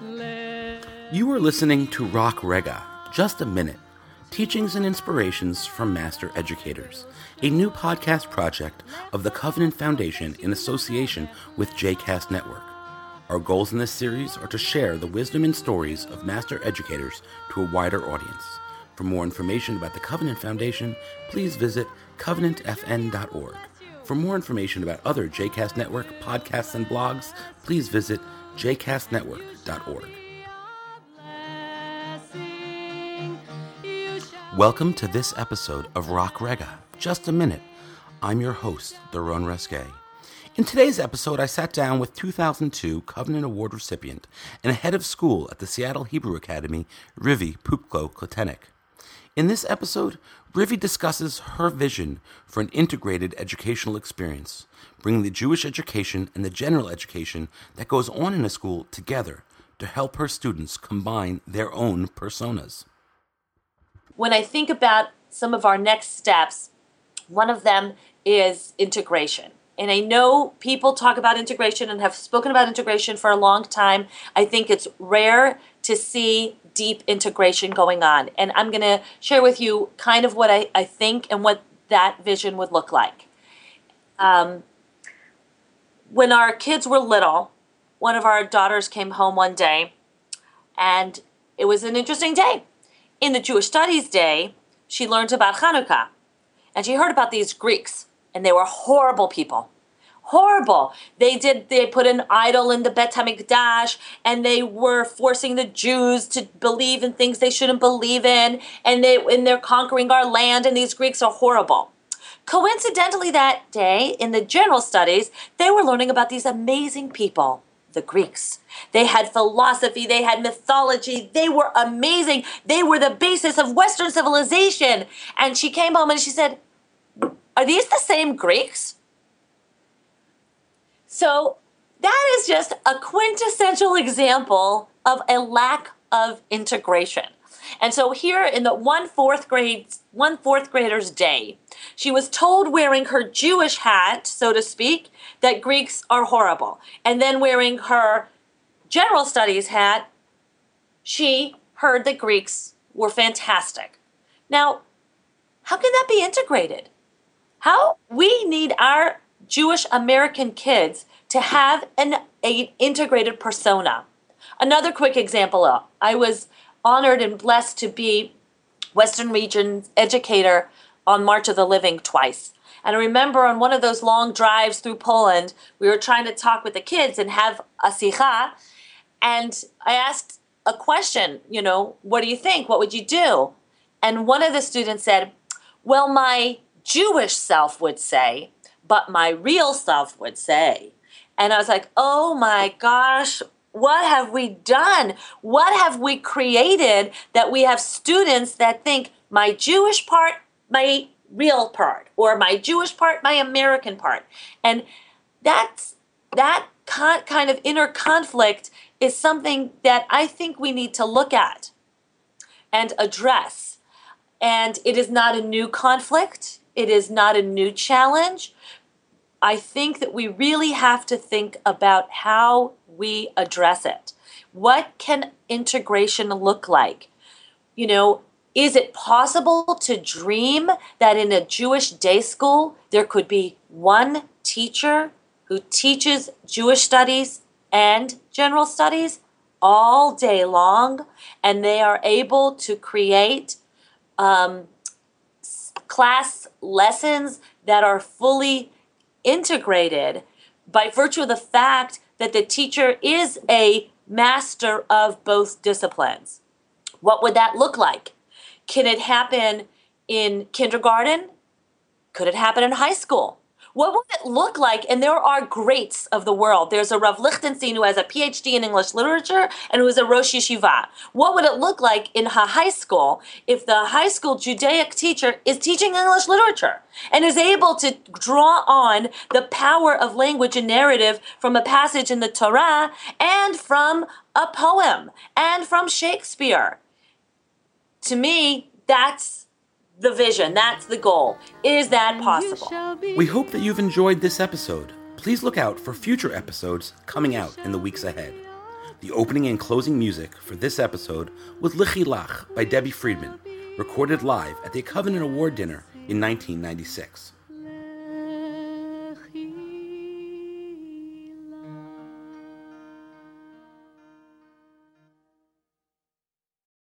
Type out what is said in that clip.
You are listening to Rak Rega, Just a Minute, Teachings and Inspirations from Master Educators, a new podcast project of the Covenant Foundation in association with JCast Network. Our goals in this series are to share the wisdom and stories of master educators to a wider audience. For more information about the Covenant Foundation, please visit covenantfn.org. For more information about other JCast Network podcasts and blogs, please visit jcastnetwork.org. Welcome to this episode of Rak Rega, Just a Minute. I'm your host, Darone Ruskay. In today's episode, I sat down with 2002 Covenant Award recipient and head of school at the Seattle Hebrew Academy, Rivy Poupko Kletenik. In this episode, Rivy discusses her vision for an integrated educational experience, bringing the Jewish education and the general education that goes on in a school together to help her students combine their own personas when I think about some of our next steps, one of them is integration. And I know people talk about integration and have spoken about integration for a long time. I think it's rare to see deep integration going on. And I'm going to share with you kind of what I, I think and what that vision would look like. Um, when our kids were little, one of our daughters came home one day, and it was an interesting day in the Jewish Studies Day, she learned about Hanukkah. And she heard about these Greeks, and they were horrible people. Horrible. They did, they put an idol in the Bet HaMikdash, and they were forcing the Jews to believe in things they shouldn't believe in, and, they, and they're conquering our land, and these Greeks are horrible. Coincidentally, that day, in the general studies, they were learning about these amazing people the Greeks. They had philosophy, they had mythology, they were amazing. They were the basis of Western civilization. And she came home and she said, Are these the same Greeks? So that is just a quintessential example of a lack of integration. And so here in the one fourth grade, one fourth grader's day, she was told wearing her Jewish hat, so to speak, that Greeks are horrible. And then wearing her general studies hat, she heard that Greeks were fantastic. Now, how can that be integrated? How we need our Jewish American kids to have an, an integrated persona. Another quick example uh, I was honored and blessed to be Western Region educator on March of the Living twice. And I remember on one of those long drives through Poland, we were trying to talk with the kids and have a sicha. And I asked a question, you know, what do you think? What would you do? And one of the students said, well, my Jewish self would say, but my real self would say. And I was like, oh my gosh, what have we done? What have we created that we have students that think my Jewish part, my real part, or my Jewish part, my American part? And that's that kind of inner conflict is something that I think we need to look at and address. And it is not a new conflict. It is not a new challenge. I think that we really have to think about how we address it. What can integration look like? You know, is it possible to dream that in a Jewish day school there could be one teacher who teaches Jewish studies and general studies all day long and they are able to create um, class lessons that are fully integrated by virtue of the fact that the teacher is a master of both disciplines. What would that look like? Can it happen in kindergarten? Could it happen in high school? What would it look like? And there are greats of the world. There's a Rav Lichtenstein who has a PhD in English literature and who is a Rosh Yeshiva. What would it look like in a high school if the high school Judaic teacher is teaching English literature and is able to draw on the power of language and narrative from a passage in the Torah and from a poem and from Shakespeare? To me, that's the vision. That's the goal. Is that possible? We hope that you've enjoyed this episode. Please look out for future episodes coming out in the weeks ahead. The opening and closing music for this episode was L'chi Lach by Debbie Friedman, recorded live at the Covenant Award dinner in 1996.